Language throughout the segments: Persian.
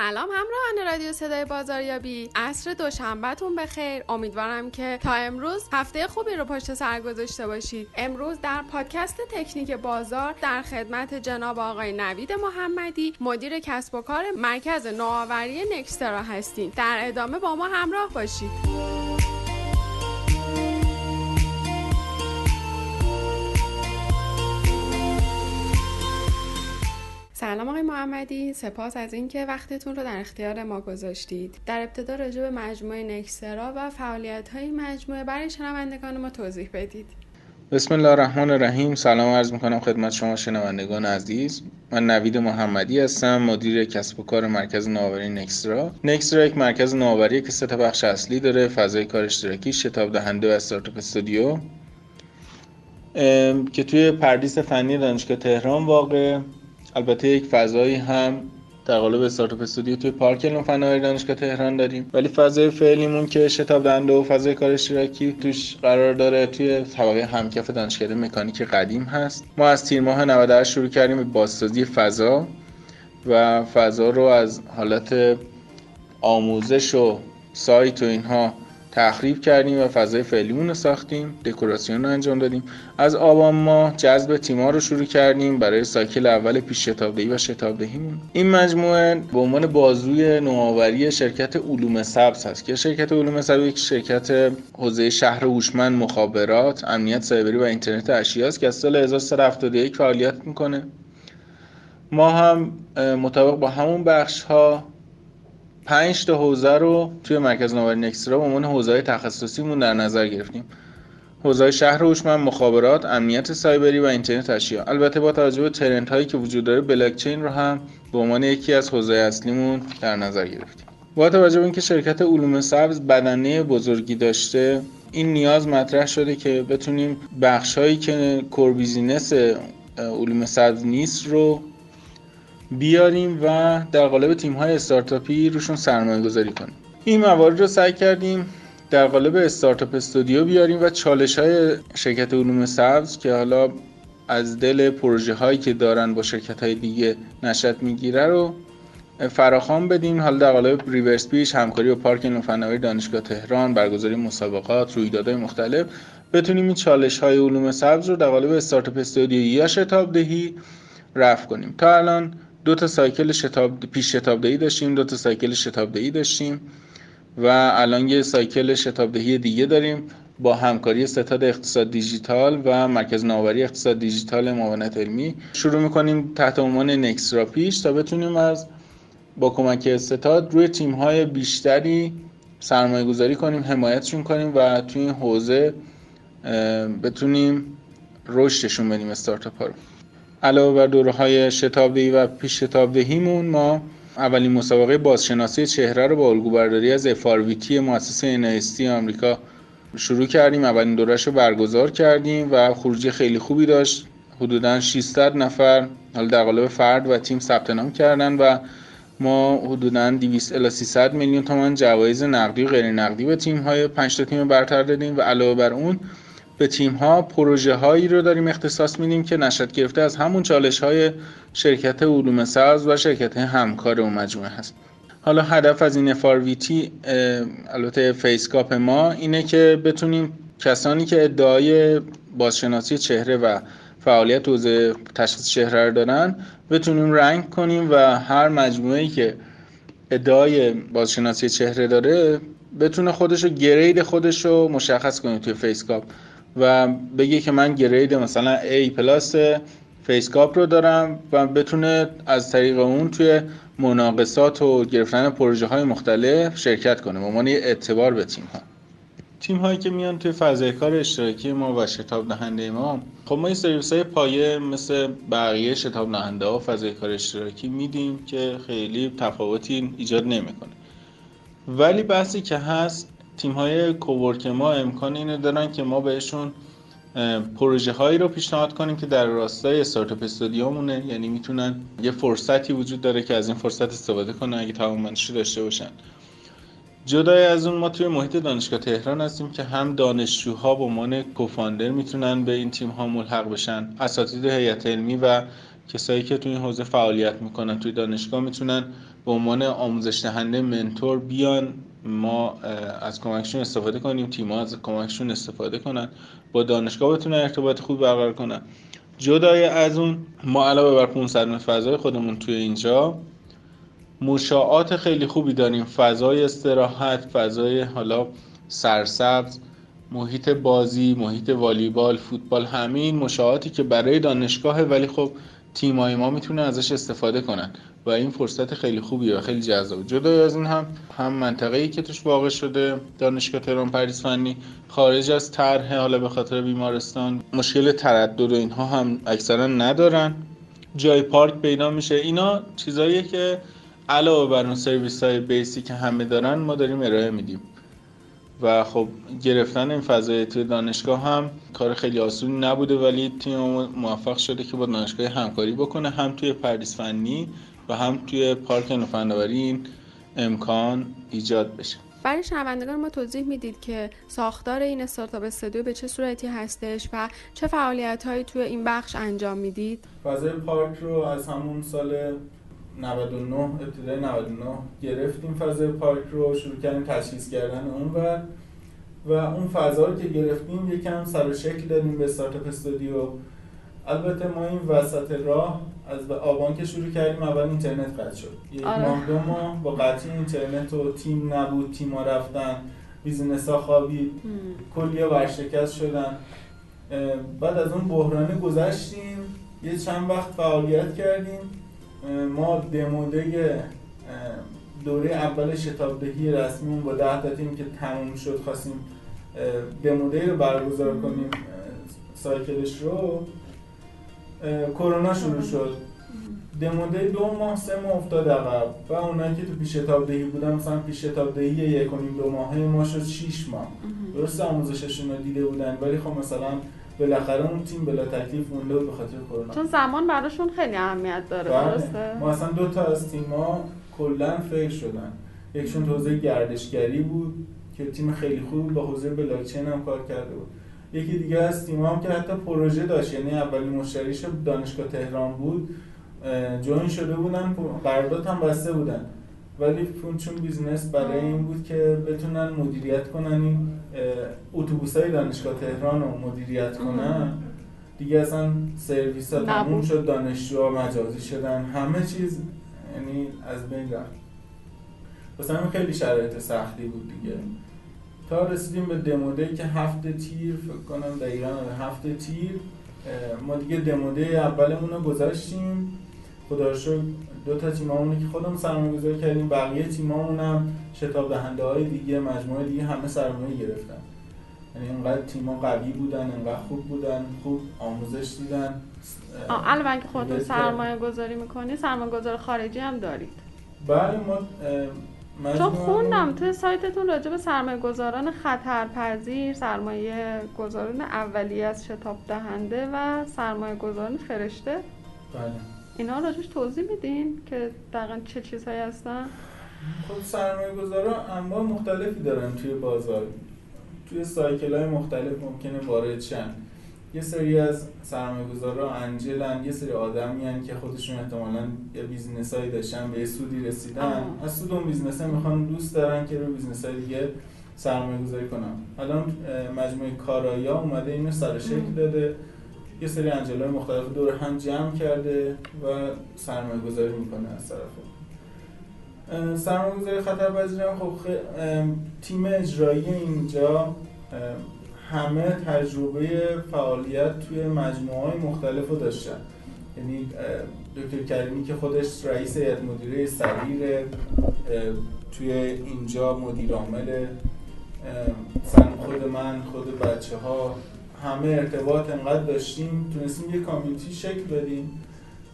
سلام همراهان رادیو صدای بازاریابی. عصر دوشنبهتون بخیر. امیدوارم که تا امروز هفته خوبی رو پشت سر گذاشته باشید. امروز در پادکست تکنیک بازار در خدمت جناب آقای نوید محمدی مدیر کسب و کار مرکز نوآوری نکسترا هستیم. در ادامه با ما همراه باشید. سلام آقای محمدی. سپاس از اینکه وقتتون رو در اختیار ما گذاشتید. در ابتدا راجع به مجموعه نکسرا و فعالیت های مجموعه برای شنوندگان ما توضیح بدید. بسم الله الرحمن الرحیم. سلام عرض می‌کنم خدمت شما شنوندگان عزیز. من نوید محمدی هستم مدیر کسب و کار مرکز نوآوری نکسترا نکسترا یک مرکز نوآوری که سه بخش اصلی داره فضای کار اشتراکی شتاب دهنده و استارتاپ استودیو. که توی پردیس فنی دانشگاه تهران واقع. البته یک فضایی هم در قالب استارتاپ استودیو توی پارک علوم فناوری دانشگاه تهران داریم. ولی فضای فعلیمون که شتاب دنده و فضای کار اشتراکی توش قرار داره توی طبقه همکف دانشکده مکانیک قدیم هست. ما از تیر ماه 98 شروع کردیم به بازسازی فضا و فضا رو از حالت آموزش و سایت و اینها تخریب کردیم و فضای فعلیمون رو ساختیم دکوراسیون رو انجام دادیم. از آبان ما جذب تیما رو شروع کردیم برای سایکل اول پیش شتابدهی و شتابدهیمون. این مجموعه به عنوان بازوی نوآوری شرکت علوم سبز هست. که شرکت علوم سبز یک شرکت حوزه شهر هوشمند مخابرات امنیت سایبری و اینترنت اشیا که از سال 1371 فعالیت می‌کنه. ما هم مطابق با همون بخش ها پنج تا حوزه رو توی مرکز نوآوری نکسترا به عنوان حوزه تخصصیمون در نظر گرفتیم. حوزه شهر هوشمند مخابرات امنیت سایبری و اینترنت اشیا. البته با توجه به trend هایی که وجود داره بلاک چین رو هم به عنوان یکی از حوزه اصلیمون در نظر گرفتیم. با توجه به اینکه شرکت علوم سبز بدنه بزرگی داشته این نیاز مطرح شده که بتونیم بخش هایی که core business علوم سبز نیست رو بیاریم و در قالب تیم های استارتاپی روشون سرمایه گذاری کنیم. این موارد رو سعی کردیم در قالب استارتاپ استودیو بیاریم و چالش های شرکت علوم سبز که حالا از دل پروژه هایی که دارن با شرکت های دیگه نشد می‌گیره رو فراخوان بدیم. حالا در قالب ریورس پیش همکاری با پارک علوم دانشگاه تهران برگزاری مسابقات رویدادهای مختلف بتونیم این چالش های علوم سبز رو در قالب استارتاپ استودیو یا شتاب دهی رفع کنیم. تا الان دو تا سایکل شتاب پیش شتابدهی داشتیم دو تا سایکل شتابدهی داشتیم و الان یه سایکل شتابدهی دیگه داریم با همکاری ستاد اقتصاد دیجیتال و مرکز نوآوری اقتصاد دیجیتال معاونت علمی. شروع می‌کنیم تحت عنوان نکسترا پیش تا بتونیم از با کمک ستاد روی تیم های بیشتری سرمایه گذاری کنیم حمایتشون کنیم و توی این حوزه بتونیم رشدشون بدیم استارتاپ ها رو. علاوه بر دوره های شتابدهی و پیش شتابدهیمون ما اولین مسابقه بازشناسی چهره رو با الگو برداری از افارویتی مؤسسه NIST آمریکا شروع کردیم. اولین دورش رو برگزار کردیم و خروجی خیلی خوبی داشت. حدودا 600 نفر حالا در قالب فرد و تیم ثبت نام کردن و ما حدودا 200 الی 300 میلیون تومان جوایز نقدی و غیر نقدی به تیم های 5 تا تیم برتر دادیم. و علاوه بر اون به تیم ها پروژه هایی رو داریم اختصاص میدیم که نشد گرفته از همون چالش های شرکت علوم ساز و شرکت همکار اون مجموعه هست. حالا هدف از این فارویتی البته فیسکاپ ما اینه که بتونیم کسانی که ادعای بازشناسی چهره و فعالیت حوزه تشخیص چهره رو دارن بتونیم رنگ کنیم و هر مجموعه ای که ادعای بازشناسی چهره داره بتونه خودش رو grade خودش مشخص کنه توی فیسکاپ و بگه که من grade مثلا A plus فیسکاپ رو دارم و بتونه از طریق اون توی مناقصات و گرفتن پروژه های مختلف شرکت کنه. عنوان اعتبار به تیم ها. تیم هایی که میان توی فضای کار اشتراکی ما و شتاب دهنده ما خب ما این سرویس های پایه مثل بقیه شتاب دهنده ها فضای کار اشتراکی میدیم که خیلی تفاوتی ایجاد نمی‌کنه. ولی بحثی که هست تیم های کوورک ما امکان اینو دارن که ما بهشون پروژه هایی رو پیشنهاد کنیم که در راستای استارتاپ استودیومونه یعنی می‌تونن یه فرصتی وجود داره که از این فرصت استفاده کنن اگه توانمندیش داشته باشن. جدای از اون ما توی محیط دانشگاه تهران هستیم که هم دانشجوها به عنوان کوفاندر می‌تونن به این تیم ها ملحق بشن. اساتید هیئت علمی و کسایی که توی این حوزه فعالیت می‌کنن توی دانشگاه می‌تونن به عنوان آموزش دهنده منتور بیان ما از کمکشون استفاده کنیم تیم از کمکشون استفاده کنن با دانشگاه بتونن ارتباط خوب برقرار کنن. جدای از اون ما علاوه بر 500 فضای خودمون توی اینجا مشاعات خیلی خوبی داریم. فضای استراحت فضای حالا سرسبز محیط بازی محیط والیبال فوتبال همین مشاعاتی که برای دانشگاهه. ولی خب تیمای ما می‌تونه ازش استفاده کنن. و این فرصت خیلی خوبیه و خیلی جذاب. جدا از این هم هم منطقه ای که توش واقع شده دانشگاه تهران پردیس فنی خارج از طرح حالا به خاطر بیمارستان مشکل تردد و اینها هم اکثرا ندارن. جای پارک پیدا میشه. اینا چیزاییه که علاوه بر اون سرویس های base ی که همه دارن ما داریم ارائه میدیم. و خب گرفتن این فضای توی دانشگاه هم کار خیلی آسونی نبوده ولی تیم موفق شده که با دانشگاه همکاری بکنه هم توی پردیس فنی و هم توی پارک نوفناوری این امکان ایجاد بشه. برای شنوندگان ما توضیح می‌دید که ساختار این استارتاپ استودیو به چه صورتی هستش و چه فعالیت هایی توی این بخش انجام می‌دید؟ فضای پارک رو از همون سال 99 ابتدای 99 گرفتیم فضای پارک رو شروع کردیم تجهیز کردن اون و و اون فضا رو که گرفتیم یکم سر و شکل دادیم به startup studio البته ما این وسط راه از آبان که شروع کردیم اول اینترنت قطع شد. یک آره. ماه دو ماه با قطعی اینترنت و تیم نبود تیم ها رفتن business ها خوابید کلی ورشکست شدن. بعد از اون بحرانه گذشتیم یه چند وقت فعالیت کردیم. ما demo day دوره اول شتابدهی رسمی با ده تا تیم که تموم شد خواستیم دموده رو برگزار کنیم سایکلش رو. کرونا شروع شد. دموده دو ماه سه ماه افتاد عقب و اونایی که تو پیش دهی بودن مثلا پیش دهی یک کنیم دو ماهه ما شد 6 ماه. درست آموزششون رو دیده بودن ولی خب مثلا بالاخره اون تیم بلا تکلیف مونده بود به خاطر کرونا. چون زمان براشون خیلی اهمیت داره بله. درسته؟ ما اصلا دو تا از تیم‌ها کلا fail شدن. یکیشون حوزه گردشگری بود که تیم خیلی خوب با حوزه بلاکچین هم کار کرده بود. یکی دیگه از تیم هم که حتی پروژه داشت یعنی اولین مشتریش دانشگاه تهران بود join شده بودن قرارداد هم بسته بودن. ولی چون business برای این بود که بتونن مدیریت کنن این اتوبوس های دانشگاه تهران رو مدیریت کنن دیگه اصلا سرویس ها تموم شد دانشجوها مجازی شدن همه چیز یعنی از بین رفت. پس همین خیلی شرایط سختی بود دیگه. تا رسیدیم به دموده که هفته تیر فکر کنم دقیقا هفته تیر ما دیگه دموده اولمون رو گذاشتیم. خدا دو تا تیمامونی که خودمون سرمایه گذاری کردیم بقیه تیمامون هم شتاب دهنده های دیگه مجموعه دیگه همه سرمایه گرفتن. یعنی اینقدر تیما قوی بودن اینقدر خوب بودن خوب آموزش دیدن. الان که خودتون سرمایه گذاری می‌کنی سرمایه گذار خارجی هم دارید. بله ما چون خوندم توی سایتتون راجع به سرمایه گذاران خطرپذیر سرمایه گذاران اولیه از شتاب دهنده و سرمایه گذاران فرشته. بله. اینا راجعش توضیح میدین که دقیقا چه چیزهایی هستن؟ خب سرمایه گذارا انواع مختلفی دارن توی بازار. توی cycle های مختلف ممکنه وارد شن. یه سری از سرمایه گذارا انجلن یه سری آدمایی هن که خودشون احتمالا یه business هایی داشتن به سودی رسیدن. آه. از سود اون business می‌خوان دوست دارن که رو business های دیگه سرمایه گذاری کنن. الان مجموعه کارایا اومده اینو سر شکل داده. یه سری angel ای مختلف دور هم جمع کرده و سرمایه گذاری می‌کنه از طرف سرمایه گذاری خطر هم خب تیم اجرایی اینجا همه تجربه فعالیت توی مجموعه های مختلف رو داشتن. یعنی دکتر کریمی که خودش رئیس هیئت مدیره سریر توی اینجا مدیر عامل خود من خود بچه ها همه ارتباط انقدر داشتیم تونستیم یه کامیونیتی شکل بدیم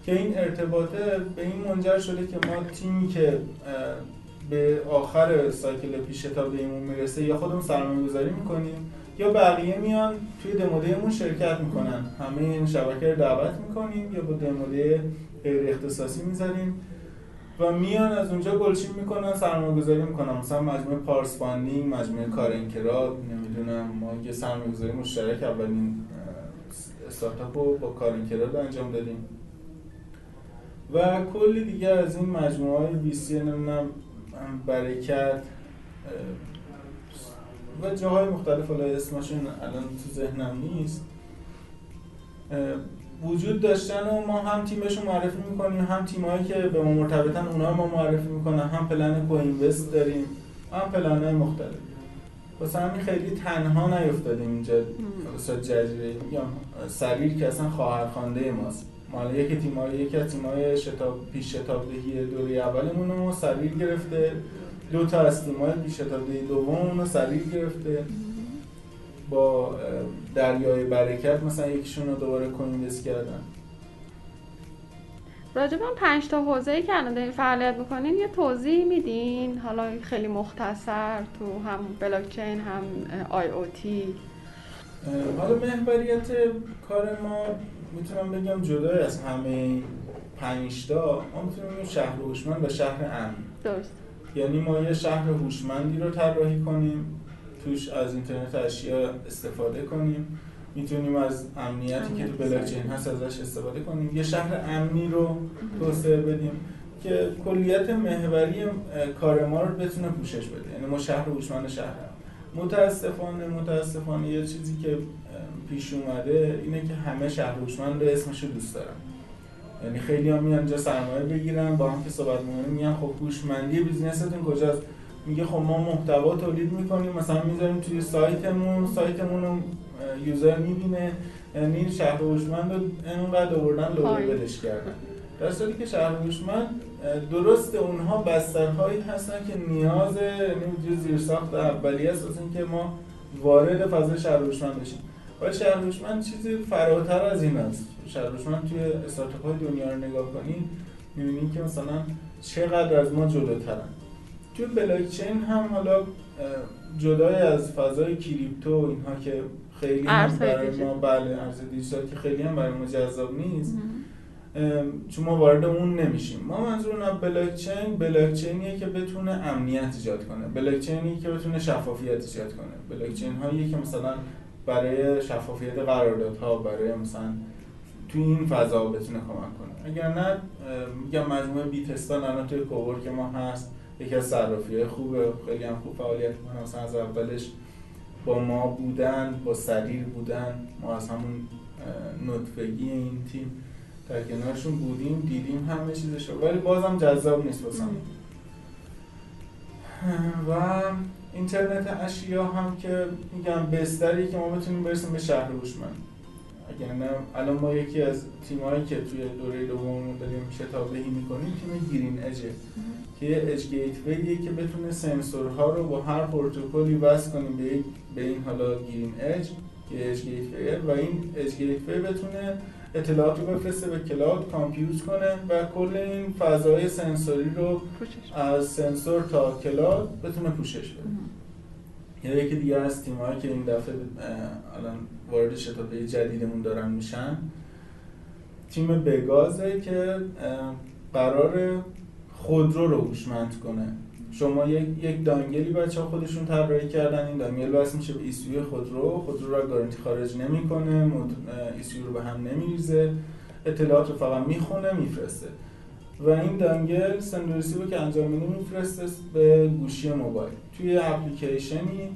که این ارتباطه به این منجر شده که ما تیمی که به آخر سایکل پیش تا به ایمون می‌رسه یا خودمون سرمایه گذاری می‌کنیم یا بقیه میان توی دمودهمون شرکت می‌کنن. همه این شبکه رو دعوت می‌کنیم یا با دموده غیر اختصاصی می‌ذاریم. و میان از اونجا گلچین می‌کنن سرمایه گذاری می‌کنن. مثلا مجموعه پارس فاندینگ مجموعه کار انکراد نمی‌دونم ما یه سرمایه گذاری مشترک اولین استارتاپ رو با کار انکراد انجام دادیم. و کلی دیگه از این مجموعه های ویسی نمی‌دونم برکت و جاهای مختلف حالا اسمشون الان تو ذهنم نیست. وجود داشتن و ما هم تیمشون معرفی می‌کنیم هم تیمایی که به ما مرتبطن اونا ما معرفی می‌کنن هم پلن کوینوست داریم هم پلن های مختلف. واسه همین خیلی تنها نیفتادیم اینجا. استاد جزیره میگم سریر که اصلا خواهرخوانده ماست. مال یکی تیمای یکی از تیمای شتاب پیش شتاب دهی دوره اولمون رو سریر گرفته. دو تا از تیمای پیش شتاب دهی دوممون رو سریر گرفته. با دریای برکت مثلا یکیشون رو دوباره کوینوست کردن. راجب اون پنج تا حوزه ای که الان دارین فعالیت می‌کنین یه توضیح میدین. حالا خیلی مختصر تو هم بلاکچین هم آی او تی. حالا محوریت کار ما می‌تونم بگم جدای از همه پنج تا ما می‌تونیم بگیم شهر هوشمند و شهر امن. درست. یعنی ما یه شهر هوشمندی رو طراحی کنیم. توش از اینترنت اشیا استفاده کنیم. می‌تونیم از امنیتی که تو بلاکچین هست ازش استفاده کنیم. یه شهر امنی رو توسعه بدیم که کلیت محوری کار ما رو بتونه پوشش بده. یعنی ما شهر هوشمند شهر متاسفانه متاسفانه یه چیزی که پیش اومده اینه که همه شهر هوشمند رو اسمش رو دوست دارن. یعنی خیلی هم میان اینجا سرمایه بگیرن با هم که صحبت می‌کنیم میگن خب هوشمندی بیزنستون کجاست؟ میگه خب ما محتوا تولید می‌کنیم مثلا می‌ذاریم توی سایتمون سایتمون رو یوزر می‌بینه. یعنی شهر هوشمند رو اینقدر آوردن بلش کردن. در صورتی که شهر هوشمند درست اونها بسترهایی هستن که نیاز یعنی زیرساخت اولیه است واسه اینکه ما وارد فضای شهر هوشمند بشیم. ولی شهر هوشمند چیزی فراتر از این است. شهر هوشمند توی استارتاپ های دنیا رو نگاه کنید می‌بینید که مثلا چقدر از ما جلوترن. توی بلاکچین هم حالا جدای از فضای کریپتو اینها که خیلی هم برای ما بله ارز دیجیتال که خیلی هم برای ما جذاب نیست. چون ما وارد اون نمیشیم. ما منظورم بلاکچین بلاکچینیه که بتونه امنیت ایجاد کنه. بلاکچینی که بتونه شفافیت ایجاد کنه. بلاکچین هایی که مثلا برای شفافیت قراردادها برای مثلا تو این فضا بتونه کمک کنه. اگر نه میگم مجموعه بیتستان الان توی که ما هست. یکی از صرافی های خوبه. خیلی هم خوب فعالیت می‌کنه. مثلا از اولش با ما بودن با سریر بودن ما از همون نطفگی این تیم در کنارشون بودیم دیدیم همه چیزش ولی بازم جذاب نیست واسم. و اینترنت اشیا هم که میگم بستری که ما بتونیم برسیم به شهر هوشمند. اگر نه الان ما یکی از تیمایی که توی دوره دوم داریم شتابهی می‌کنیم تیم گرین اجه که یه اج گیت که بتونه سنسورها رو با هر پروتکلی وصل کنیم به به این حالا گرین اج که اج گیت و این اج گیت بتونه اطلاعات رو بفرسته به کلاود کامپیوت کنه و کل این فضای سنسوری رو از سنسور تا کلاود بتونه پوشش بده. یا یکی دیگه از تیمایی که این دفعه الان وارد شتابه جدیدمون دارن میشن تیم بگازه که قرار خودرو رو هوشمند کنه. شما یک یک dongle ی بچه ها خودشون طراحی کردن این dongle وصل میشه به ECU خودرو. خودرو رو گارانتی خارج نمی‌کنه ECU رو به هم نمیریزه. اطلاعات رو فقط می‌خونه میفرسته. و این dongle send رو که انجام میده میفرسته به گوشی موبایل. توی اپلیکیشنی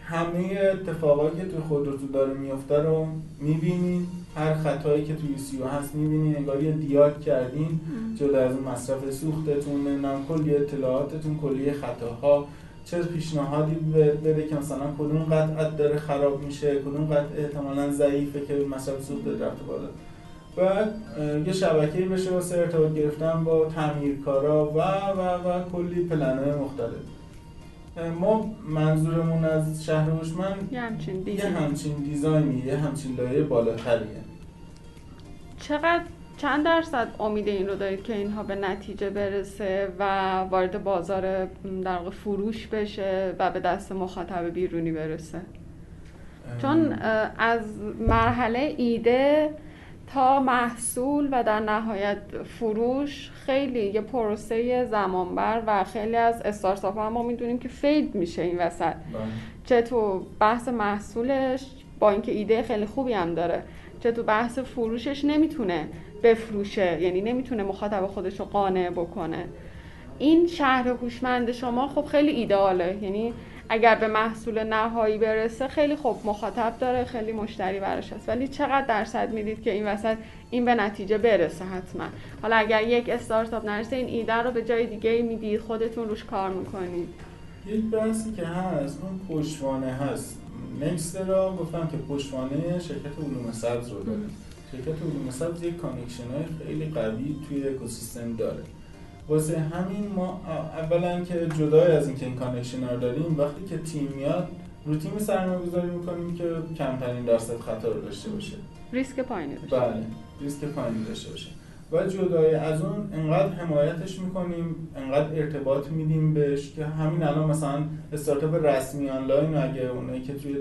همه اتفاقاتی که توی خودروتون داره میفته رو می‌بینید هر خطایی که توی سیو هست می‌بینید انگار یه دیاد کردین جدا از اون مصرف سوختتون نم کلی اطلاعاتتون کلی خطاها. چه پیشنهادی بده که مثلا کدوم قطعت داره خراب میشه کدوم قطع احتمالا ضعیفه که مصرف سوخت رفته بالا. و یه شبکه بشه واسه ارتباط گرفتن با تعمیرکارا و و و کلی پلنهای مختلف. ما منظورمون از شهر هوشمند یه همچین یه همچین دیزاینی یه همچین لایه بالاتریه. چقدر چند درصد امید این رو دارید که اینها به نتیجه برسه و وارد بازار در واقع فروش بشه و به دست مخاطب بیرونی برسه؟ چون از مرحله ایده تا محصول و در نهایت فروش خیلی یه پروسه زمانبر و خیلی از استارتاپ ها ما می‌دونیم که فید میشه این وسط. بله. چه تو بحث محصولش با اینکه ایده خیلی خوبی هم داره. چه تو بحث فروشش نمی‌تونه بفروشه یعنی نمی‌تونه مخاطب خودش رو قانع بکنه. این شهر هوشمند شما خب خیلی ایداله یعنی اگر به محصول نهایی برسه خیلی خوب مخاطب داره خیلی مشتری براش هست. ولی چقدر درصد می‌دید که این وسط این به نتیجه برسه حتما؟ حالا اگر یک استارتاپ نرسه این ایده رو به جای دیگه می‌دید خودتون روش کار می‌کنید. یک بحثی که هست اون پشتوانه هست. نکسترا گفتم که پشتوانه شرکت علوم سبز رو داره. شرکت علوم سبز یک connection های خیلی قوی توی اکوسیستم داره. واسه همین ما اولا که جدای از اینکه این connection رو داریم وقتی که تیم میاد رو تیم سرمایه گذاری می‌کنیم که کمترین درصد خطا رو داشته باشه. ریسک پایینی داشته بله ریسک پایینی داشته باشه. و جدای از اون انقدر حمایتش می‌کنیم انقدر ارتباط میدیم بهش که همین الان مثلا استارتاپ رسمی آنلاین اگه اونایی که توی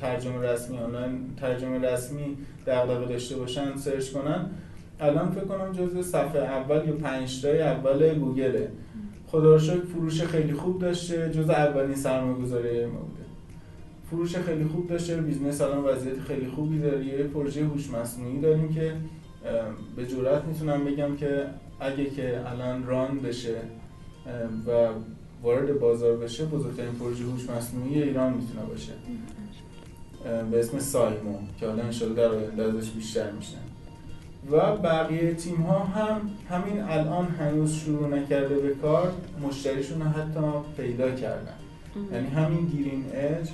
ترجمه رسمی آنلاین ترجمه رسمی دغدغه داشته باشن search کنن الان فکر کنم جزء صفحه اول یا پنج اول گوگله. خدا رو فروش خیلی خوب داشته جزء اولین سرمایه گذاری ما بوده. فروش خیلی خوب داشته بیزنس الان وضعیت خیلی خوبی داره. یه پروژه هوش مصنوعی داریم که به جرات می‌تونم بگم که اگه که الان run بشه و وارد بازار بشه بزرگترین پروژه هوش مصنوعی ایران می‌تونه باشه. به اسم سایمو که حالا انشالله در آینده ازش بیشتر میشن و بقیه تیم ها هم همین الان هنوز شروع نکرده به کار مشتریشون رو حتی پیدا کردن. یعنی همین گیرین اج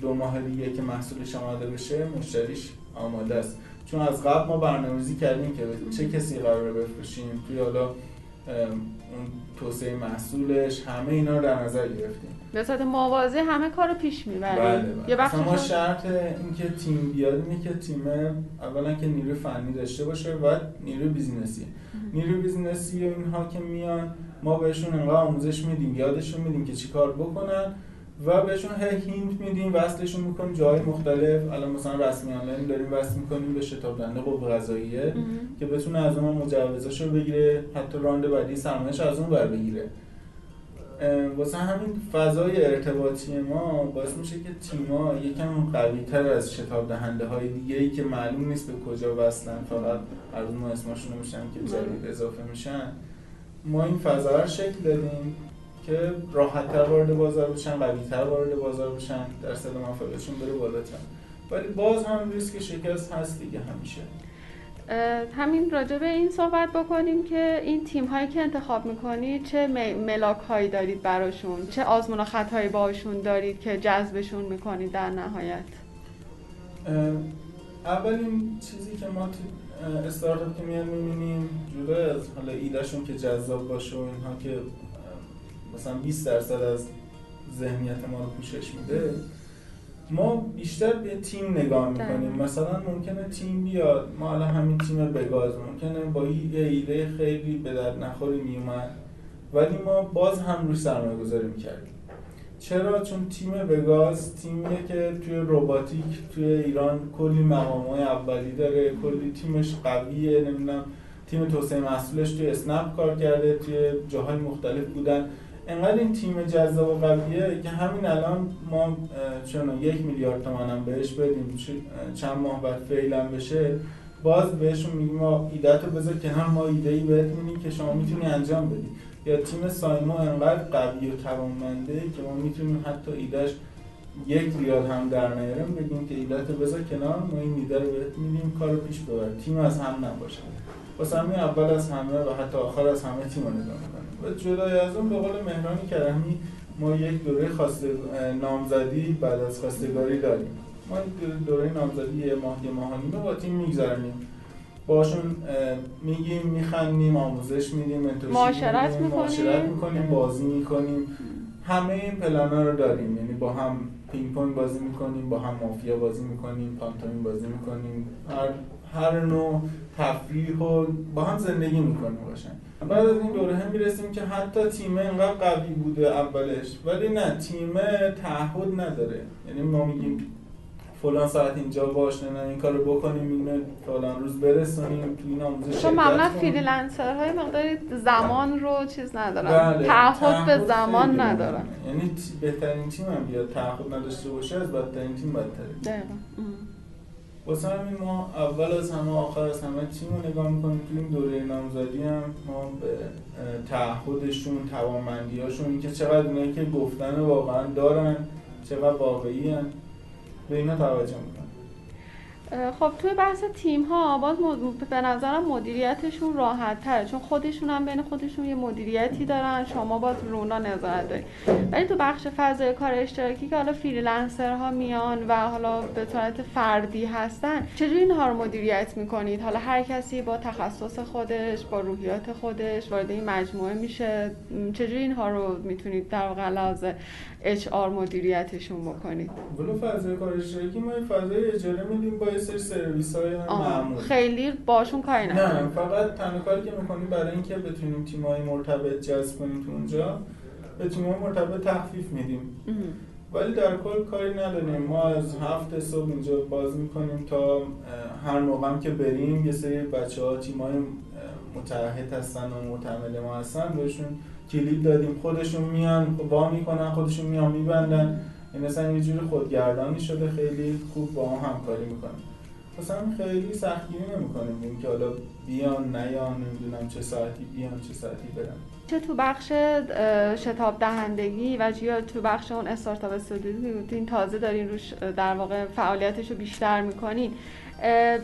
دو ماه دیگه که محصولش آماده بشه مشتریش آماده است. چون از قبل ما برنامه‌ریزی کردیم که چه کسی قراره بفروشیم توی حالا اون توسعه محصولش همه اینا رو در نظر گرفتیم. به صورت موازی همه کار پیش می‌بریم. بله بله. یه وقتی ما شرط اینکه تیم بیاد اینه که تیم اولا که نیرو فنی داشته باشه و نیرو business ی. نیرو business ی و اینها که میان ما بهشون انقدر آموزش میدیم یادشون میدیم که چیکار بکنن. و بهشون هی hint میدیم وصلشون می‌کنیم جای مختلف. الان مثلا رسمی آنلاین داریم وصل می‌کنیم به شتاب دهنده قوه قضاییه که بتونه از اون مجوزاشو بگیره حتی راند بعدی سرمایه‌اش از اون بر بگیره. واسه همین فضای ارتباطی ما باعث میشه که تیما یکم قوی تر از شتاب دهنده های دیگه ای که معلوم نیست به کجا وصلن فقط هر ما اسمشون میشن که جدید اضافه میشن. ما این فضا رو شکل دادیم که راحت تر وارد بازار بشن قوی تر وارد بازار بشن درصد موفقیتشون بره بالاتر ولی باز هم ریسک شکست هست دیگه همیشه. همین راجع به این صحبت بکنیم که این تیم هایی که انتخاب می‌کنید چه ملاک هایی دارید براشون؟ چه آزمون و خط هایی باشون دارید که جذبشون می‌کنید در نهایت؟ اولین چیزی که ما استارتاپ که میان می‌بینیم جدا از حالا ایدهشون که جذاب باشه و اینها که مثلا 20 درصد از ذهنیت ما رو پوشش میده ما بیشتر به تیم نگاه می‌کنیم. مثلا ممکنه تیم بیاد ما الان همین تیم بگاز ممکنه با یه ایده خیلی به در نخوری میومد ولی ما باز هم روی سرمایه گذاری می‌کردیم. چرا؟ چون تیم بگاز تیمیه که توی روباتیک توی ایران کلی مقام های اولی داره کلی تیمش قویه نمی‌دونم تیم توسعه محصولش توی اسنپ کار کرده توی جاهای مختلف بودن. انقدر این تیم جذاب و قویه که همین الان ما چون یک میلیارد تومن هم بهش بدیم چند ماه بعد فیلم بشه باز بهشون میگیم ما ایده تو بذار کنار ما ایده ای بهت میدیم که شما می‌تونی انجام بدی. یا تیم سایما انقدر قوی و توانمنده که ما می‌تونیم حتی ایدهش یک ریال هم در نیارم بگیم که ایده تو بذار کنار ما این ایده رو بهت میدیم کارو پیش ببر. تیم از هم نباشه. واسه همین اول از همه و حتی آخر از همه تیم رو نگاه و جدای از اون به قول مهرانی کرمی ما یک دوره خواست نامزدی بعد از خواستگاری داریم. ما دوره نامزدی یه ماه یه ماه با تیم میگذرنیم باشون میگیم میخندیم آموزش میدیم معاشرت می‌کنیم. می‌کنیم بازی می‌کنیم. همه این پلانا رو داریم. یعنی با هم پینگ پونگ بازی می‌کنیم با هم مافیا بازی می‌کنیم پانتومین بازی می‌کنیم. هر هر نوع تفریح و با هم زندگی می‌کنیم باشن بعد از این دوره هم می‌رسیم که حتی تیمه انقدر قوی بوده اولش ولی نه تیمه تعهد نداره. یعنی ما میگیم فلان ساعت اینجا باش نه این کارو بکنیم اینو فلان روز برسونیم تو این آموزش چون معمولا فریلنسر های مقداری زمان رو چیز ندارن. بله. تعهد به زمان ندارن. یعنی بهترین تیم هم بیاد تعهد نداشته باشه از بدترین تیم بدتره. دقیقا. واسه همین ما اول از همه آخر از همه تیم رو نگاه می‌کنیم تو این دوره نامزدی هم ما به تعهدشون توانمندیاشون اینکه چقدر اونایی که گفتن واقعا دارن چقدر واقعی هن. به اینا توجه می‌کنیم خب توی بحث تیم ها باز به نظرم مدیریتشون راحت تره. چون خودشون هم بین خودشون یه مدیریتی دارن. شما باز رونا نظارت دارید. ولی تو بخش فضای کار اشتراکی که حالا فریلنسر ها میان و حالا به صورت فردی هستن چجوری اینها رو مدیریت می‌کنید؟ حالا هر کسی با تخصص خودش با روحیات خودش وارد این مجموعه میشه. چجوری اینها رو می‌تونید در واقع اچ آر مدیریتشون بکنید؟ ولو فضای کار اشتراکی ما فضای اجاره میدیم با سری سرویس های معمول خیلی باشون کاری نه فقط تنها کاری که می‌کنیم برای اینکه بتونیم تیم های مرتبط جذب کنیم تو اونجا به تیم های مرتبط تخفیف میدیم. ولی در کل کاری نداریم. ما از هفت صبح اینجا باز می‌کنیم تا هر موقع که بریم یه سری بچه ها تیم های متحد هستن و متعمل ما هستن بهشون کلید دادیم. خودشون میان وا می‌کنن خودشون میان میبندن. این مثلا یه جوری خودگردانی شده. خیلی خوب با ما همکاری می‌کنن مثلا خیلی سختگیری نمی‌کنیم. این که حالا بیان نیان نمی‌دونم چه ساعتی بیان چه ساعتی برن. چه تو بخش شتاب دهندگی و یا تو بخش اون استارتاپ استودیو تازه دارین روش در واقع فعالیتش رو بیشتر می‌کنین.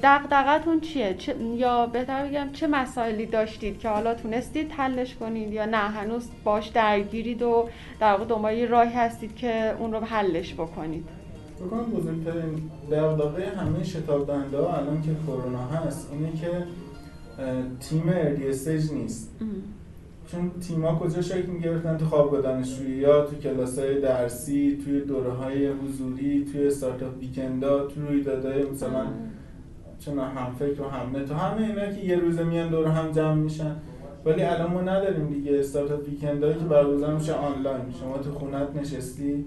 دقدقتون چیه؟ یا بهتر بگم چه مسائلی داشتید که حالا تونستید حلش کنید یا نه؟ هنوز باش درگیرید و در واقع دنبال راهی هستید که اون رو حلش بکنید؟ بکنم بزرگترین دقدقه همه شتاب دهنده ها الان که کرونا هست اینه که تیم اردی استیج نیست. چون تیما کجا شکل می‌گرفتن؟ تو خوابگاه دانشجویی یا تو کلاس های درسی توی دوره های حضوری توی استارتاپ ویکندا تو رویدادهای مثلا چون هم فکر و هم تو همه اینا که یه روزه میان دور هم جمع میشن. ولی الان ما نداریم دیگه استارتاپ ویکندایی که برگزار میشه آنلاین. شما تو خونت نشستی؟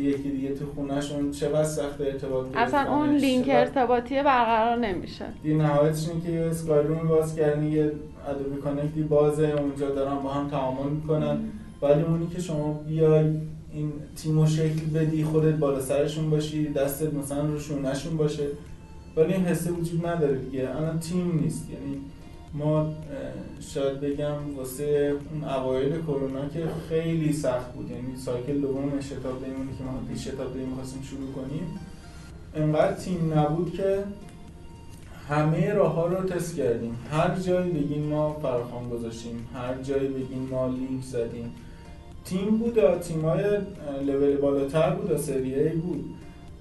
یکی دیگه تو خونهشون چه بس سخت ارتباط اصلا اون لینک ارتباطی برقرار نمیشه. دی نهایتش اینه که یه اسکای باز کردن یه ادوبی کانکتی بازه اونجا دارن با هم تعامل می‌کنن. ولی اونی که شما بیای این تیمو شکل بدی خودت بالا سرشون باشی دستت مثلا رو شونشون باشه. ولی این حسه وجود نداره دیگه. الان تیم نیست. یعنی ما شاید بگم واسه اون اوایل کرونا که خیلی سخت بود. یعنی سایکل دوم شتاب دیمونی که ما پیش شتاب دیم می‌خواستیم شروع کنیم انقدر تیم نبود که همه راه ها رو تست کردیم. هر جایی بگیم ما فراخوان گذاشتیم هر جایی بگیم ما لینک زدیم. تیم بود تیم های لول بالاتر بود سری بود.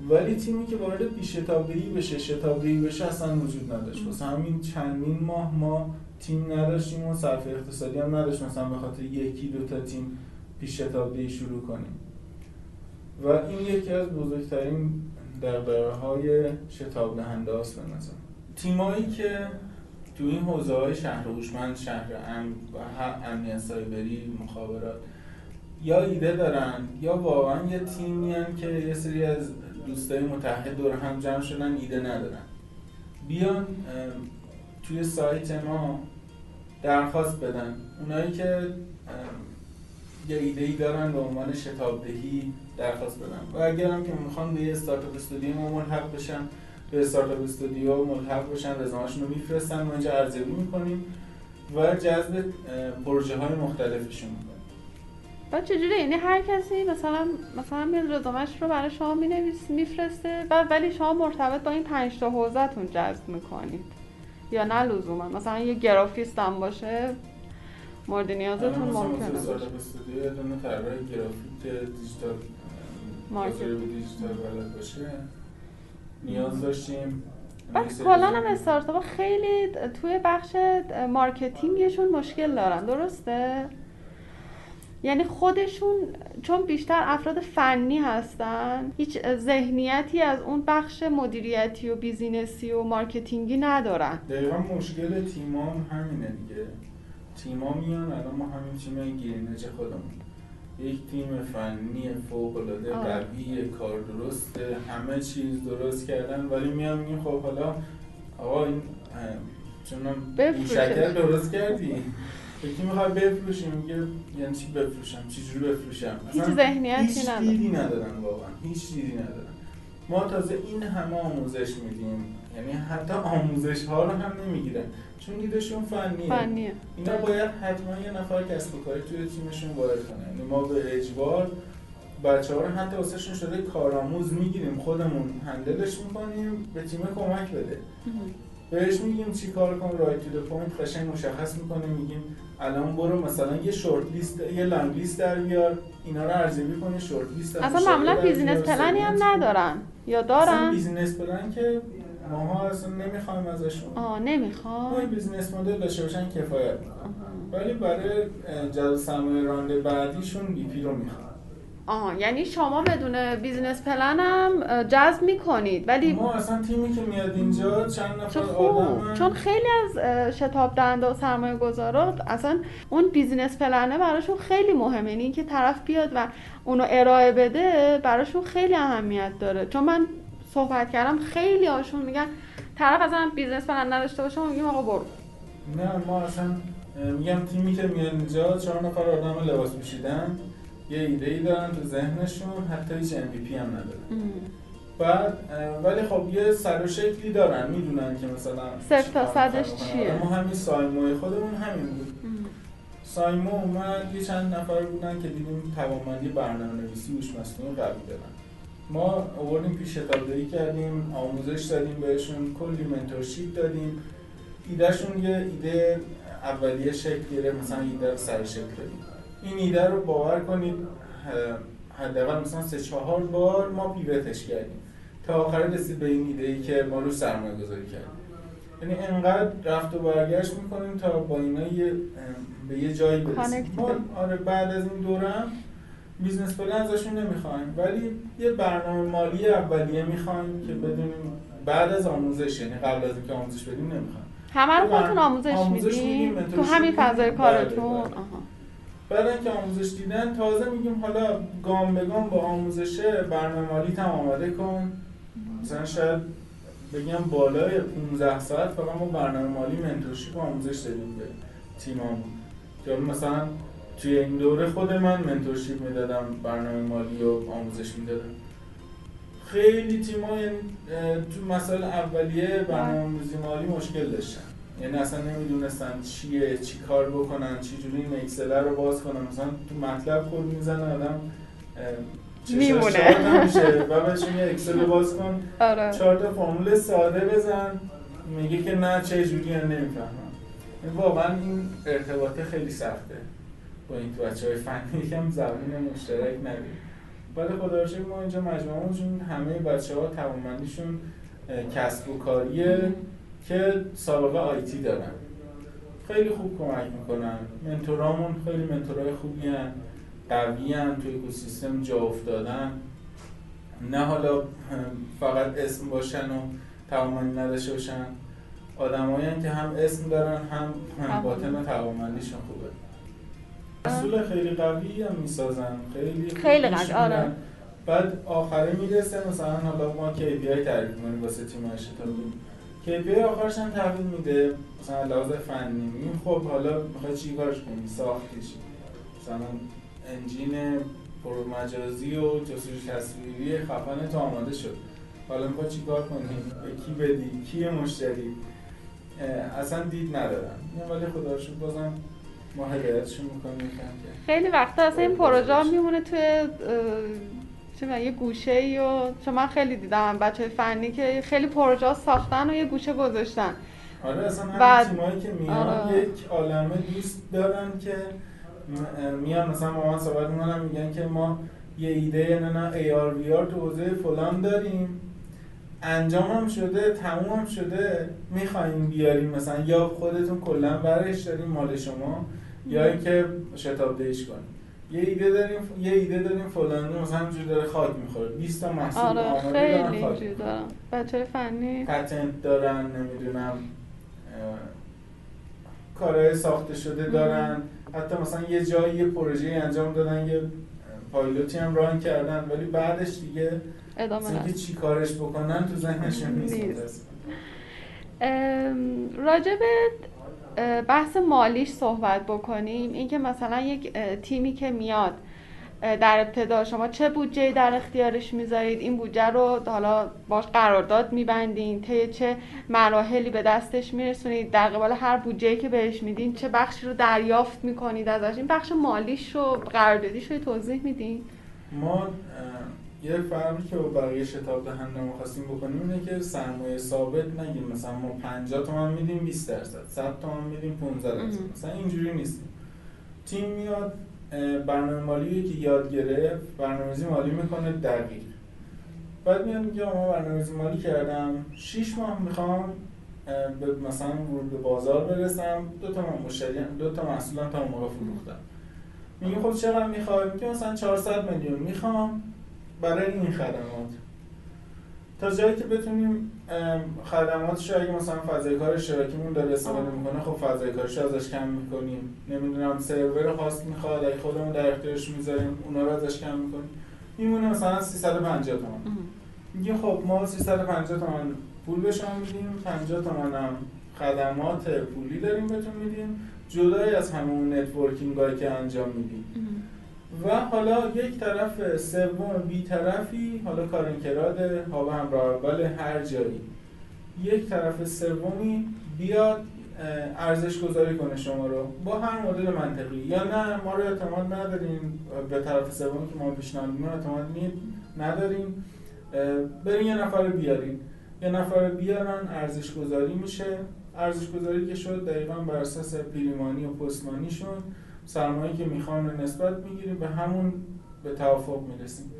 ولی تیمی که وارد بی شتابدهی بشه شتابدهی بشه اصلا وجود نداشت. واسه همین چندین ماه ما تیم نداشتیم و صرف اقتصادی هم نداشت مثلا به خاطر یکی دو تا تیم پیش شتابدهی شروع کنیم. و این یکی از بزرگترین دقدقه های شتاب دهنده است به نظر. تیمایی که تو این حوزه های شهر هوشمند شهر امن و امنیت سایبری مخابرات یا ایده دارن یا واقعا یه تیمی که یه سری از دوستای متحد دور هم جمع شدن ایده ندارن. بیان توی سایت ما درخواست بدن. اونایی که یه ایده ای دارن به عنوان شتابدهی درخواست بدن. و اگر هم که می‌خوان به یه استارتاپ استودیو ما ملحق بشن به استارتاپ استودیو ملحق بشن رزومه‌شون رو میفرستن ما اینجا ارزیابی می‌کنیم و جذب پروژه های مختلفشون. و چجوری؟ یعنی هر کسی مثلا مثلا میاد رزومش رو برای شما مینویسه میفرسته و ولی شما مرتبط با این پنج تا حوزه‌تون جذب می‌کنید. یا نه لزوما. مثلا یه گرافیست هم باشه مورد نیازتون ممکنه باشه. یه دونه طراح گرافیک digital market دیجیتال بلد باشه. نیاز داشتیم. بعد کلا هم استارتاپ خیلی توی بخش marketing شون مشکل دارن. درسته؟ یعنی خودشون چون بیشتر افراد فنی هستن هیچ ذهنیتی از اون بخش مدیریتی و business ی و marketing ی ندارن. دقیقا مشکل تیمام همینه دیگه. تیما میان الان ما همین تیم گیرینج خودمون. یک تیم فنی فوق العاده قوی کار درسته همه چیز درست کردن ولی میان میگن خب حالا آقا این شکل درست کردی. یکی می‌خواد بفروشیم میگه یعنی چی بفروشم چی جوری بفروشم. هیچ ذهنیتی ندارن هیچ دیدی ندارن واقعا هیچ دیدی ندارن ما تازه این همه آموزش میدیم یعنی حتی آموزش ها رو هم نمی‌گیرن چون دیدشون فنیه. فنیه. اینا باید حتما یه نفر کسب و کاری توی تیمشون وارد کنن یعنی ما به اجبار بچه ها رو حتی واسهشون شده کارآموز می‌گیریم خودمون هندلش می‌کنیم به تیم کمک بده. بهش میگیم چی کار کن right to point قشنگ مشخص می‌کنه میگیم الان برو مثلا یه short list یه long list در بیار اینا رو ارزیابی کنی short list اصلا معمولا business plan ی هم ندارن یا دارن؟ business plan که ماها اصلا نمی‌خوایم ازشون. آه نمی‌خوام. business model داشته باشن کفایت. ولی برای جذب سرمایه round بعدیشون BP رو می‌خوان آه یعنی شما بدون business plan هم جذب می‌کنید. ولی ما اصلا تیمی که میاد اینجا چند نفر خوب. آدم چون خیلی از شتاب دهنده و سرمایه گذارات اصلا اون business plan ه براشون خیلی مهمه. یعنی اینکه طرف بیاد و اونو ارائه بده براشون خیلی اهمیت داره. چون من صحبت کردم خیلی هاشون میگن طرف اصلا business plan نداشته باشه ما میگیم آقا برو. نه ما اصلا میگم تیمی که میاد اینجا چهار نفر آدم لباس پوشیدن. یه ایده ای دارن تو ذهنشون حتی هیچ MVP هم ندارن. بعد ولی خب یه سر و شکلی دارن می‌دونن که مثلا صفر تا صدش چیه؟ ما همین سایموی خودمون همین بود. سایمو اومد یه چند نفر بودن که دیدیم توانمندی برنامه نویسی هوش مصنوعی قوی دارن. ما آوردیم پیش شتابدهی کردیم آموزش دادیم بهشون کلی منتورشیپ دادیم. ایدهشون یه ایده اولیه شکل گرفت مثلا ایده سر شکل دادیم این ایده رو باور کنید حداقل مثلا سه چهار بار ما pivot ش کردیم تا آخر رسید به این ایده ای که ما رو سرمایه گذاری کردیم یعنی انقدر رفت و برگشت می‌کنیم تا با اینا یه به یه جایی برسیم ما. آره بعد از این دورم business plan ازشون نمی‌خوایم ولی یه برنامه مالی اولیه می‌خوایم که بدونیم بعد از آموزش یعنی قبل از اینکه آموزش بدیم نمی‌خوایم همه رو بله. خودتون آموزش آموزش میدیم، تو همین. فضای بله، کارتون بله. آها. بعد اینکه آموزش دیدن تازه میگیم حالا گام به گام با آموزشه برنامه مالی تم آماده کن. مثلا شاید بگم بالای 15 ساعت فقط ما برنامه مالی منتورشیپ آموزش دادیم به تیمامون که مثلا توی این دوره خود من منتورشیپ می‌دادم برنامه مالی و آموزش می‌دادم. خیلی تیما اه، تو مسائل اولیه برنامه‌ریزی مالی مشکل داشتن. یعنی اصلا نمی‌دونستن چیه چی کار بکنن چی جوری این اکسل رو باز کنن مثلا تو MATLAB کد می‌زنه آدم میمونه. نمیشه. و بهشون یه اکسل رو باز کن. آره. چهار تا فرمول ساده بزن. میگه که نه چه جوری هم نمی‌فهمم. این واقعا این ارتباطه خیلی سخته با این تو بچه های فنی یکم زبان مشترک نداریم ولی خدا ما اینجا مجموعمون همه بچه ها توانمندیشون کسب و کاریه. که سابقه آیتی دارن. خیلی خوب کمک می‌کنن. منتورامون خیلی منتورای خوبی هن قوی هن توی اکوسیستم جا افتادن. نه حالا فقط اسم باشن و توانمندی نداشته باشن. آدمایی که هم اسم دارن هم, هم. باطن و توانمندیشون خوبه. اصول خیلی قوی هم می‌سازن. خیلی خیلی قوی، آره. بعد آخره می‌رسه مثلا حالا ما KPI تعریف کنیم واسه تیم KPI آخرش هم تحویل میده. مثلا لحاظ فنی. میگیم خب حالا می‌خوای چی کارش کنی؟ ساختیش مثلا انجین پرو مجازی و جستجو تصویری خفن تو آماده شد. حالا می‌خوای چی کار کنی؟ به کی بدی؟ کی مشتری؟ اصلا دید ندارن میگم ولی خدا بازم ما هدایتشون می‌کنیم. خیلی وقتا اصلا این پروژه میمونه توی چه یه گوشه ای و چون من خیلی دیدم بچه های فنی که خیلی پروژه ساختن و یه گوشه گذاشتن. آره اصلا بعد- تیمایی که میان آره. یک عالمه دوست دارن که میان مثلا با من صحبت می‌کنن میگن که ما یه ایده نه نه AR VR تو حوزه فلان داریم. انجام هم شده تموم هم شده می‌خوایم بیاریم مثلا یا خودتون کلا برش داریم مال شما یا اینکه شتاب دهیش کنیم. یه ایده داریم یه ایده داریم فلانی مثلا همینجوری داره خاک می‌خوره. 20 تا محصول آره خیلی اینجوری دارم بچه فنی؟ پتنت دارن نمی‌دونم کارهای ساخته شده دارن. حتی مثلا یه جایی یه پروژه انجام دادن یه پایلوتی هم ران کردن. ولی بعدش دیگه ادامه چی کارش بکنن تو ذهنشون نیست. نیست. بحث مالیش صحبت بکنیم. اینکه مثلا یک تیمی که میاد در ابتدا شما چه بودجه در اختیارش می‌ذارید؟ این بودجه رو حالا باش قرارداد میبندین طی چه مراحلی به دستش میرسونید؟ در قبال هر بودجه که بهش میدین چه بخشی رو دریافت می‌کنید ازش؟ این بخش مالیش رو قراردادیش رو توضیح میدین. ما یه فرقی که با بقیه شتاب دهنده خواستیم بکنیم اینه که سرمایه ثابت نگیم. مثلا ما 50 تومن میدیم 20 درصد. 100 تومن میدیم 15 درصد. مثلا اینجوری نیستیم. تیم میاد برنامه مالی که یاد گرفت برنامه‌ریزی مالی می‌کنه دقیق. بعد میاد میگه ما برنامه‌ریزی مالی کردم. 6 ماه می‌خوام به مثلا ورود به بازار برسم. دو تا مشتری دو تا محصولم تا موقع فروختم. میگه خب چقدر می‌خوای؟ میگه مثلا 400 میلیون می‌خوام. برای این خدمات. تا جایی که بتونیم خدماتش اگه مثلا فضای کار اشتراکیمون داره استفاده می‌کنه خب فضای کارش ازش کم می‌کنیم. نمی‌دونم سرور خاص می‌خواد اگه خودمون در اختیارش می‌ذاریم اونا رو ازش کم می‌کنیم. میمونه مثلا 350 تومن میگه خب ما 350 تومن پول به شما میدیم 50 تومن هم خدمات پولی داریم بهتون میدیم. جدای از همون networking که انجام میدیم. و حالا یک طرف سوم بی طرفی حالا کارن کراده ها همراه اول هر جایی. یک طرف سومی بیاد ارزش گذاری کنه شما رو با هر مدل منطقی. یا نه ما رو اعتماد نداریم به طرف سومی که ما پیشنهاد می‌کنیم اعتماد نداریم. بریم یه نفر بیاریم. یه نفر بیارن ارزش گذاری میشه. ارزش گذاری که شد دقیقا بر اساس پیریمانی و پستمانیشون. سرمایه که می‌خوان رو نسبت می‌گیریم به همون به توافق می‌رسیم.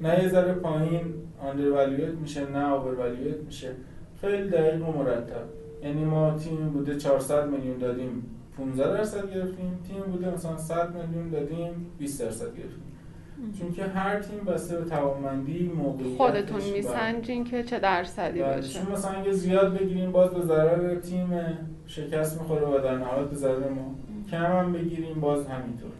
نه یه ذره پایین آندر میشه نه اوور میشه. خیلی دقیق و مرتب. یعنی ما تیم بوده 400 میلیون دادیم 15 درصد گرفتیم. تیم بوده مثلا 100 میلیون دادیم 20 درصد گرفتیم. چون که هر تیم بسته به توانمندی موقعیتش. خودتون میسنجین که چه درصدی بله. باشه. چون مثلا اگه زیاد بگیریم باز به ضرر تیم شکست می‌خوره و در نهایت به ضرر ما. کم هم بگیریم باز همینطور.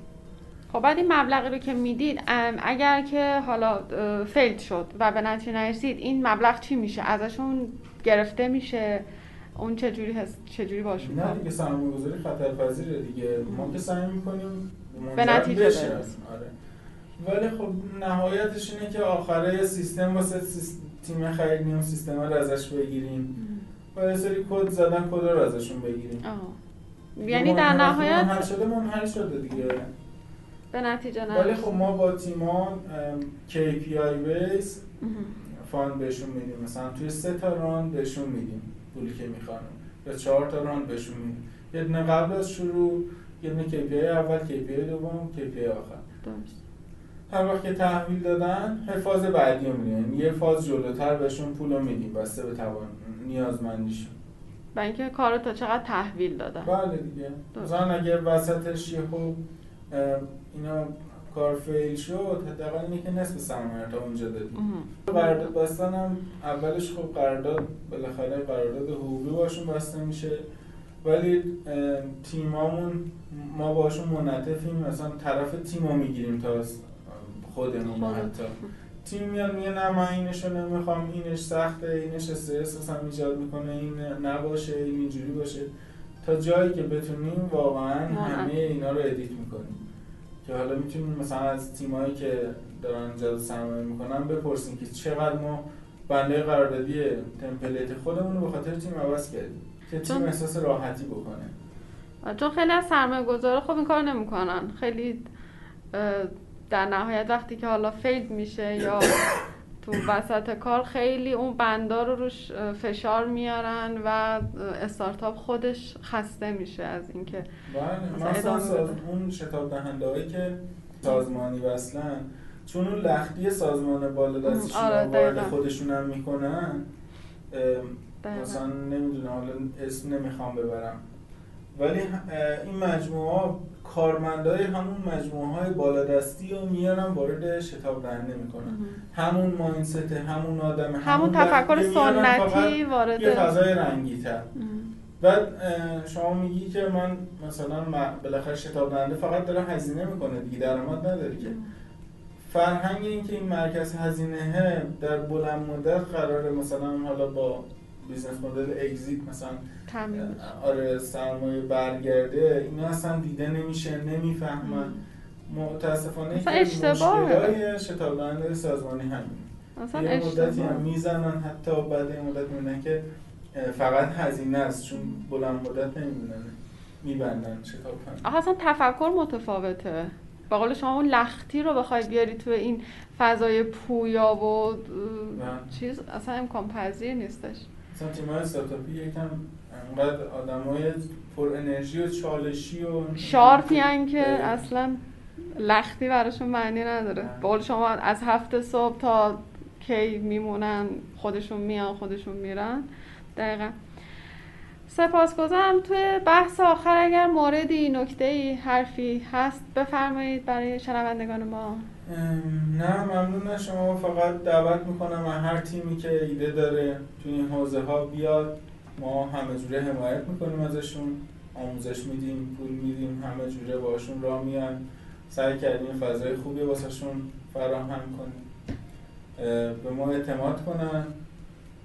خب بعد این مبلغی رو که می‌دید اگر که حالا فیلد شد و به نتیجه نرسید این مبلغ چی میشه؟ ازشون گرفته میشه؟ اون چجوری هست چجوری باشون نه دیگه سرمایه گذاری خطرپذیره دیگه. ما که سعی می‌کنیم به نتیجه برسیم. آره. ولی خب نهایتش اینه که آخره سیستم واسه تیم خرید و سیستم رو ازش بگیریم. و یه سری کد زدن کد رو ازشون بگیریم. یعنی در نهایت منحل شده منحل شده دیگه. به نتیجه نه ولی خب ما با تیمان KPI base fund بهشون میدیم. مثلا توی سه تا round بهشون میدیم پولی که می‌خوان. به چهار تا round بهشون میدیم. یه دونه قبل از شروع یه دونه KPI اول KPI دوم KPI آخر. درست. هر وقت که تحویل دادن فاز بعدی رو میدیم. یه فاز جلوتر بهشون پول رو میدیم. بسته به توان نیازمندیشون. و اینکه کارو تا چقدر تحویل دادن. بله دیگه. مثلا اگه وسطش یه خوب اینا کار فیل شد حداقل اینه که نصف سرمایه تا اونجا دادیم قرارداد بستن هم اولش خب قرارداد بالاخره قرارداد حقوقی باشون بسته میشه. ولی تیمامون ما باشون منطفیم مثلا طرف تیم رو می‌گیریم تا خودمون حتی. تیم میاد میگه نه من اینشو نمی‌خوام اینش سخته اینش استرس مثلا ایجاد می‌کنه این نباشه این اینجوری باشه. تا جایی که بتونیم واقعا همه اینا رو edit می‌کنیم. که حالا می‌تونیم مثلا از تیمایی که دارن جذب سرمایه می‌کنن بپرسیم که چقدر ما بنده قراردادی template خودمون رو به خاطر تیم عوض کردیم. که تیم احساس راحتی بکنه. چون خیلی از سرمایه گذاره خب این کار نمی‌کنن. خیلی در نهایت وقتی که حالا fail میشه یا تو وسط کار خیلی اون بندا رو روش فشار میارن و استارتاپ خودش خسته میشه از اینکه بله مثلا ساز... اون شتاب دهنده هایی که سازمانی وصلن چون اون لختی سازمان بالا دستشون آره وارد خودشون هم می‌کنن مثلا نمی‌دونم حالا اسم نمی‌خوام ببرم. ولی این مجموعه کارمندای همون مجموعه های بالادستی رو میارن وارد شتاب دهنده می‌کنن. همون mindset همون آدم همون, همون تفکر سنتی وارد یه فضای رنگی تر بعد شما میگی که من مثلا بالاخره شتاب دهنده فقط داره هزینه می‌کنه دیگه درآمد نداره که. فرهنگ این که این مرکز هزینه در بلند مدت قراره مثلا حالا با business model exit مثلا آره سرمایه برگرده اینا اصلا دیده نمیشه نمی‌فهمن. متاسفانه که. مشکلای شتاب دهنده سازمانی همین اصلا یه مدتی هم می‌زنن حتی بعد یه مدت می‌بینن که فقط هزینه است چون بلند مدت نمی‌بینن میبندن شتاب آخه اصلا تفکر متفاوته. به قول شما اون لختی رو بخوای بیاری تو این فضای پویا و چیز اصلا امکان پذیر نیستش. مثلا تیم‌های استارتاپی یکم انقدر آدمای پر انرژی و چالشی و شارپی هن که. اصلا لختی براشون معنی نداره. به قول شما از هفت صبح تا کی میمونن خودشون میان خودشون میرن. دقیقا. سپاسگزارم. توی بحث آخر اگر موردی نکته ای حرفی هست بفرمایید برای شنوندگان ما. نه ممنون از شما فقط دعوت می‌کنم از هر تیمی که ایده داره تو این حوزه ها بیاد. ما همه جوره حمایت می‌کنیم ازشون. آموزش میدیم پول میدیم همه جوره باشون راه میان سعی کردیم فضای خوبی واسهشون فراهم کنیم. به ما اعتماد کنن.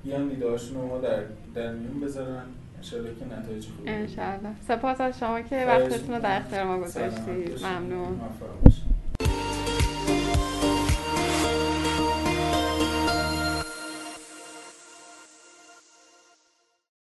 بیان ایدهاشون رو ما در, در میون بذارن. انشالله که نتایج خوبی انشاءالله. سپاس از شما که وقتتون رو در اختیار ما گذاشتید. ممنون.